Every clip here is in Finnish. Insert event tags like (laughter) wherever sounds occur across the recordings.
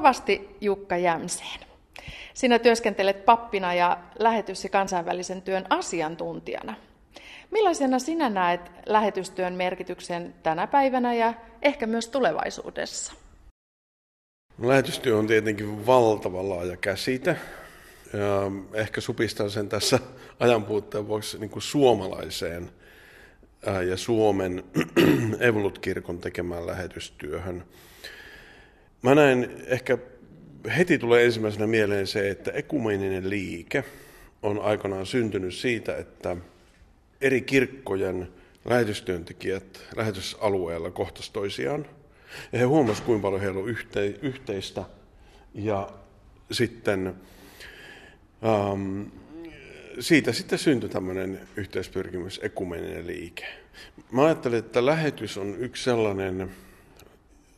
kovasti Jukka Jämseen. Sinä työskentelet pappina ja lähetys- ja kansainvälisen työn asiantuntijana. Millaisena sinä näet lähetystyön merkityksen tänä päivänä ja ehkä myös tulevaisuudessa? Lähetystyö on tietenkin valtava laaja käsite. Ja ehkä supistan sen tässä ajanpuutteen vuoksi niin kuin suomalaiseen ja Suomen (clears throat) Evolut-kirkon tekemään lähetystyöhön. Mä näen, ehkä heti tulee ensimmäisenä mieleen se, että ekumeninen liike on aikanaan syntynyt siitä, että eri kirkkojen lähetystyöntekijät lähetysalueella kohtas toisiaan. Ja he huomasivat, kuinka paljon heillä on yhteistä. Ja sitten um, siitä sitten syntyi tämmöinen yhteispyrkimys, ekumeninen liike. Mä ajattelen, että lähetys on yksi sellainen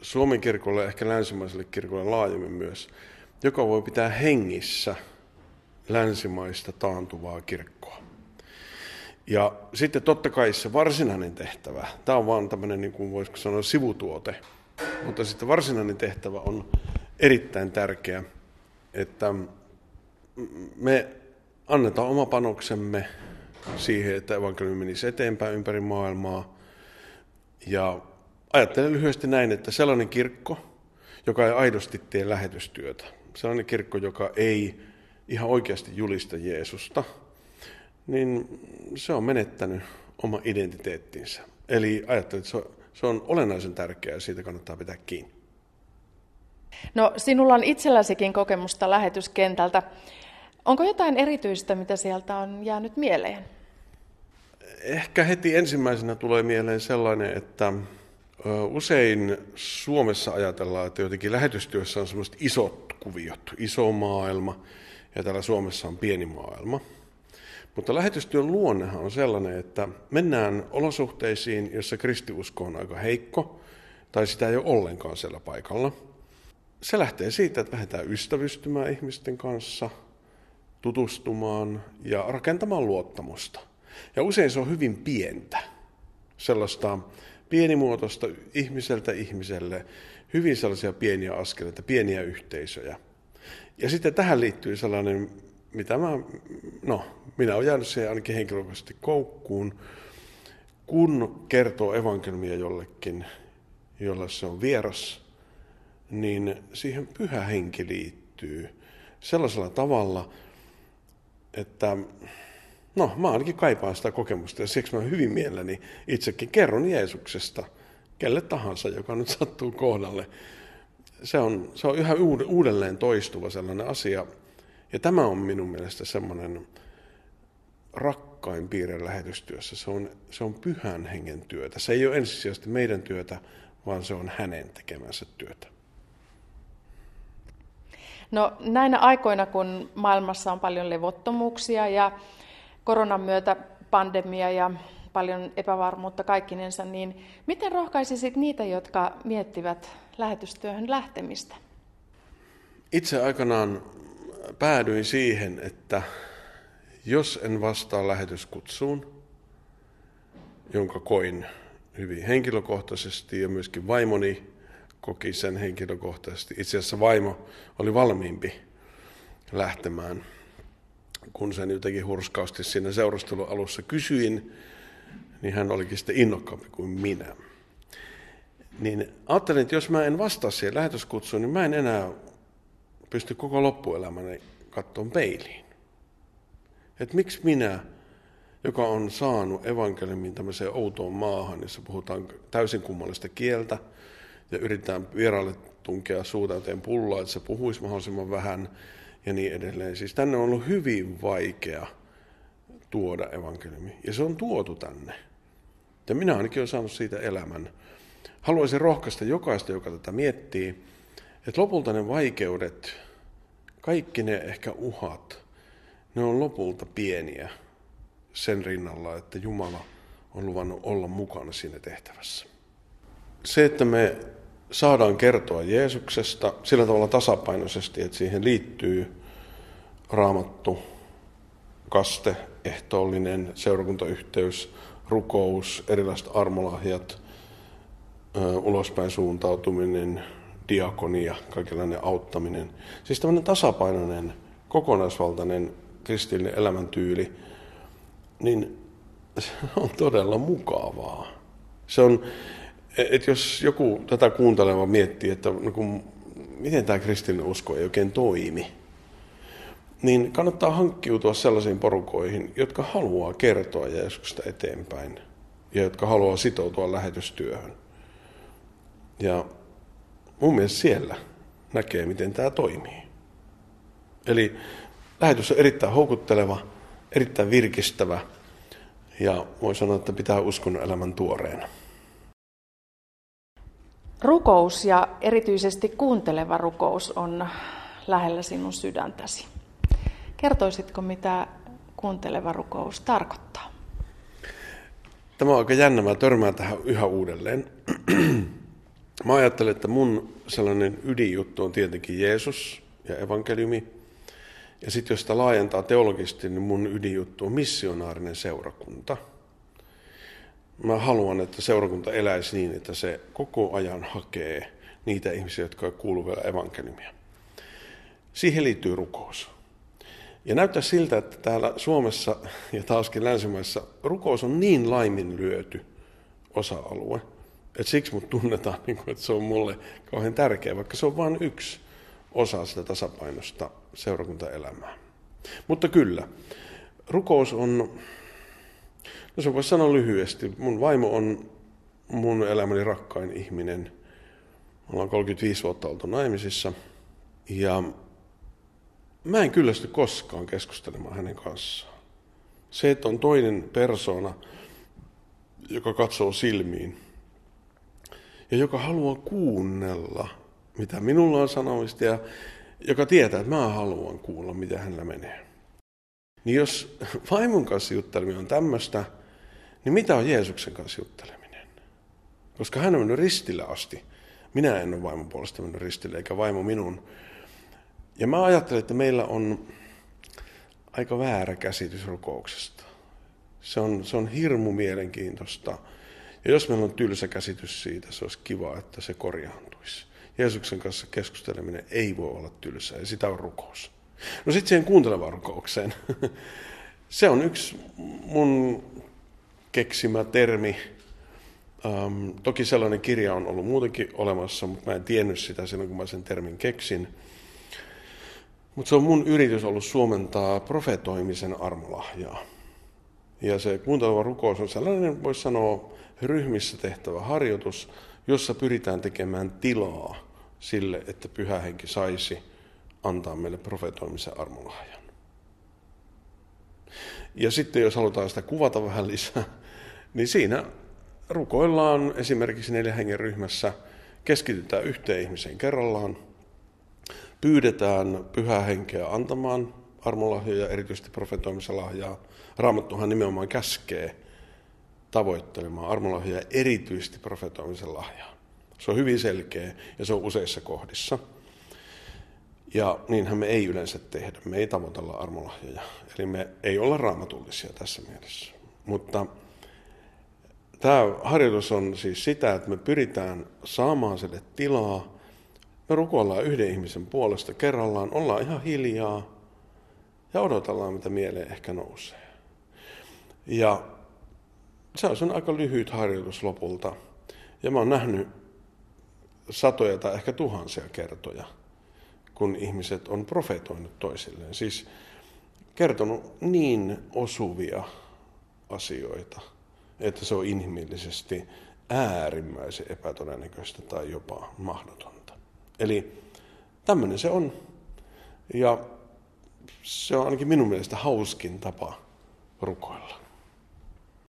Suomen kirkolle, ehkä länsimaiselle kirkolle laajemmin myös, joka voi pitää hengissä länsimaista taantuvaa kirkkoa. Ja sitten totta kai se varsinainen tehtävä, tämä on vaan tämmöinen, niin kuin voisiko sanoa, sivutuote, mutta sitten varsinainen tehtävä on erittäin tärkeä, että me annetaan oma panoksemme siihen, että evankeliumi menisi eteenpäin ympäri maailmaa. Ja ajattelen lyhyesti näin, että sellainen kirkko, joka ei aidosti tee lähetystyötä, sellainen kirkko, joka ei ihan oikeasti julista Jeesusta, niin se on menettänyt oma identiteettinsä. Eli ajattelen, että se on, se on olennaisen tärkeää ja siitä kannattaa pitää kiinni. No, sinulla on itselläsikin kokemusta lähetyskentältä. Onko jotain erityistä, mitä sieltä on jäänyt mieleen? Ehkä heti ensimmäisenä tulee mieleen sellainen, että usein Suomessa ajatellaan, että jotenkin lähetystyössä on semmoiset isot kuviot, iso maailma, ja täällä Suomessa on pieni maailma. Mutta lähetystyön luonnehan on sellainen, että mennään olosuhteisiin, jossa kristiusko on aika heikko, tai sitä ei ole ollenkaan siellä paikalla. Se lähtee siitä, että lähdetään ystävystymään ihmisten kanssa, tutustumaan ja rakentamaan luottamusta. Ja usein se on hyvin pientä, sellaista pienimuotoista ihmiseltä ihmiselle, hyvin sellaisia pieniä askeleita, pieniä yhteisöjä. Ja sitten tähän liittyy sellainen, mitä mä, no, minä olen jäänyt siihen ainakin henkilökohtaisesti koukkuun, kun kertoo evankeliumia jollekin, jolle se on vieras, niin siihen pyhä henki liittyy sellaisella tavalla, että no, mä ainakin kaipaan sitä kokemusta ja siksi mä hyvin mielelläni itsekin kerron Jeesuksesta kelle tahansa, joka nyt sattuu kohdalle. Se on, se on yhä uudelleen toistuva sellainen asia. Ja tämä on minun mielestä semmoinen rakkain piirre lähetystyössä. Se on, se on pyhän hengen työtä. Se ei ole ensisijaisesti meidän työtä, vaan se on hänen tekemänsä työtä. No näinä aikoina, kun maailmassa on paljon levottomuuksia ja koronan myötä pandemia ja paljon epävarmuutta kaikkinensa, niin miten rohkaisisit niitä, jotka miettivät lähetystyöhön lähtemistä? Itse aikanaan päädyin siihen, että jos en vastaa lähetyskutsuun, jonka koin hyvin henkilökohtaisesti ja myöskin vaimoni koki sen henkilökohtaisesti. Itse asiassa vaimo oli valmiimpi lähtemään, kun sen jotenkin hurskaasti siinä seurustelun alussa kysyin, niin hän olikin sitten innokkaampi kuin minä. Niin ajattelin, että jos mä en vastaa siihen lähetyskutsuun, niin mä en enää pysty koko loppuelämäni kattoon peiliin. Että miksi minä, joka on saanut evankeliumin tämmöiseen outoon maahan, jossa puhutaan täysin kummallista kieltä, ja yritetään vieraille tunkea suutäyteen pulloa, että se puhuisi mahdollisimman vähän ja niin edelleen. Siis tänne on ollut hyvin vaikea tuoda evankeliumi, ja se on tuotu tänne. Ja minä ainakin olen saanut siitä elämän. Haluaisin rohkaista jokaista, joka tätä miettii, että lopulta ne vaikeudet, kaikki ne ehkä uhat, ne on lopulta pieniä sen rinnalla, että Jumala on luvannut olla mukana siinä tehtävässä. Se, että me saadaan kertoa Jeesuksesta sillä tavalla tasapainoisesti, että siihen liittyy raamattu, kaste, ehtoollinen, seurakuntayhteys, rukous, erilaiset armolahjat, ulospäin suuntautuminen, diakonia, kaikenlainen auttaminen. Siis tämmöinen tasapainoinen, kokonaisvaltainen kristillinen elämäntyyli, niin (laughs) se on todella mukavaa. Se on, että jos joku tätä kuunteleva miettii, että no kun, miten tämä kristillinen usko ei oikein toimi, niin kannattaa hankkiutua sellaisiin porukoihin, jotka haluaa kertoa Jeesuksesta eteenpäin ja jotka haluaa sitoutua lähetystyöhön. Ja mun mielestä siellä näkee, miten tämä toimii. Eli lähetys on erittäin houkutteleva, erittäin virkistävä ja voi sanoa, että pitää uskon elämän tuoreena. Rukous ja erityisesti kuunteleva rukous on lähellä sinun sydäntäsi. Kertoisitko, mitä kuunteleva rukous tarkoittaa? Tämä on aika jännä, mä törmään tähän yhä uudelleen. Mä ajattelen, että mun sellainen ydinjuttu on tietenkin Jeesus ja evankeliumi. Ja sitten jos sitä laajentaa teologisesti, niin mun ydinjuttu on missionaarinen seurakunta. Mä haluan, että seurakunta eläisi niin, että se koko ajan hakee niitä ihmisiä, jotka kuuluvat vielä evankeliumia. Siihen liittyy rukous. Ja näyttää siltä, että täällä Suomessa ja taaskin länsimaissa rukous on niin laiminlyöty osa-alue, että siksi mut tunnetaan, (laughs) niin että se on mulle kauhean tärkeä, vaikka se on vain yksi osa sitä tasapainosta seurakuntaelämää. Mutta kyllä, rukous on, no se voisi sanoa lyhyesti, mun vaimo on mun elämäni rakkain ihminen. Me ollaan 35 vuotta oltu naimisissa ja mä en kyllästy koskaan keskustelemaan hänen kanssaan. Se, että on toinen persona, joka katsoo silmiin ja joka haluaa kuunnella, mitä minulla on sanomista ja joka tietää, että mä haluan kuulla, mitä hänellä menee. Niin jos (laughs) vaimon kanssa jutteleminen on tämmöistä, niin mitä on Jeesuksen kanssa jutteleminen? Koska hän on mennyt ristille asti. Minä en ole vaimon puolesta mennyt ristille, eikä vaimo minun. Ja mä ajattelen, että meillä on aika väärä käsitys rukouksesta. Se on, se on hirmu mielenkiintoista. Ja jos meillä on tylsä käsitys siitä, se olisi kiva, että se korjaantuisi. Jeesuksen kanssa keskusteleminen ei voi olla tylsää ja sitä on rukous. No sitten siihen kuuntelevaan rukoukseen. (laughs) Se on yksi mun keksimä termi. Um, toki sellainen kirja on ollut muutenkin olemassa, mutta mä en tiennyt sitä silloin, kun mä sen termin keksin. Mutta se on mun yritys ollut suomentaa profetoimisen armolahjaa. Ja se kuunteleva rukous on sellainen, voisi sanoa, ryhmissä tehtävä harjoitus, jossa pyritään tekemään tilaa sille, että pyhä henki saisi antaa meille profetoimisen armolahjan. Ja sitten jos halutaan sitä kuvata vähän lisää, niin siinä rukoillaan esimerkiksi neljä hengen ryhmässä, keskitytään yhteen ihmiseen kerrallaan – pyydetään pyhää henkeä antamaan armolahjoja, erityisesti profetoimisen lahjaa. Raamattuhan nimenomaan käskee tavoittelemaan armolahjoja, erityisesti profetoimisen lahjaa. Se on hyvin selkeä ja se on useissa kohdissa. Ja niinhän me ei yleensä tehdä. Me ei tavoitella armolahjoja. Eli me ei olla raamatullisia tässä mielessä. Mutta tämä harjoitus on siis sitä, että me pyritään saamaan sille tilaa me rukoillaan yhden ihmisen puolesta kerrallaan, ollaan ihan hiljaa ja odotellaan, mitä mieleen ehkä nousee. Ja se on aika lyhyt harjoitus lopulta. Ja mä oon nähnyt satoja tai ehkä tuhansia kertoja, kun ihmiset on profetoinut toisilleen. Siis kertonut niin osuvia asioita, että se on inhimillisesti äärimmäisen epätodennäköistä tai jopa mahdotonta. Eli tämmöinen se on. Ja se on ainakin minun mielestä hauskin tapa rukoilla.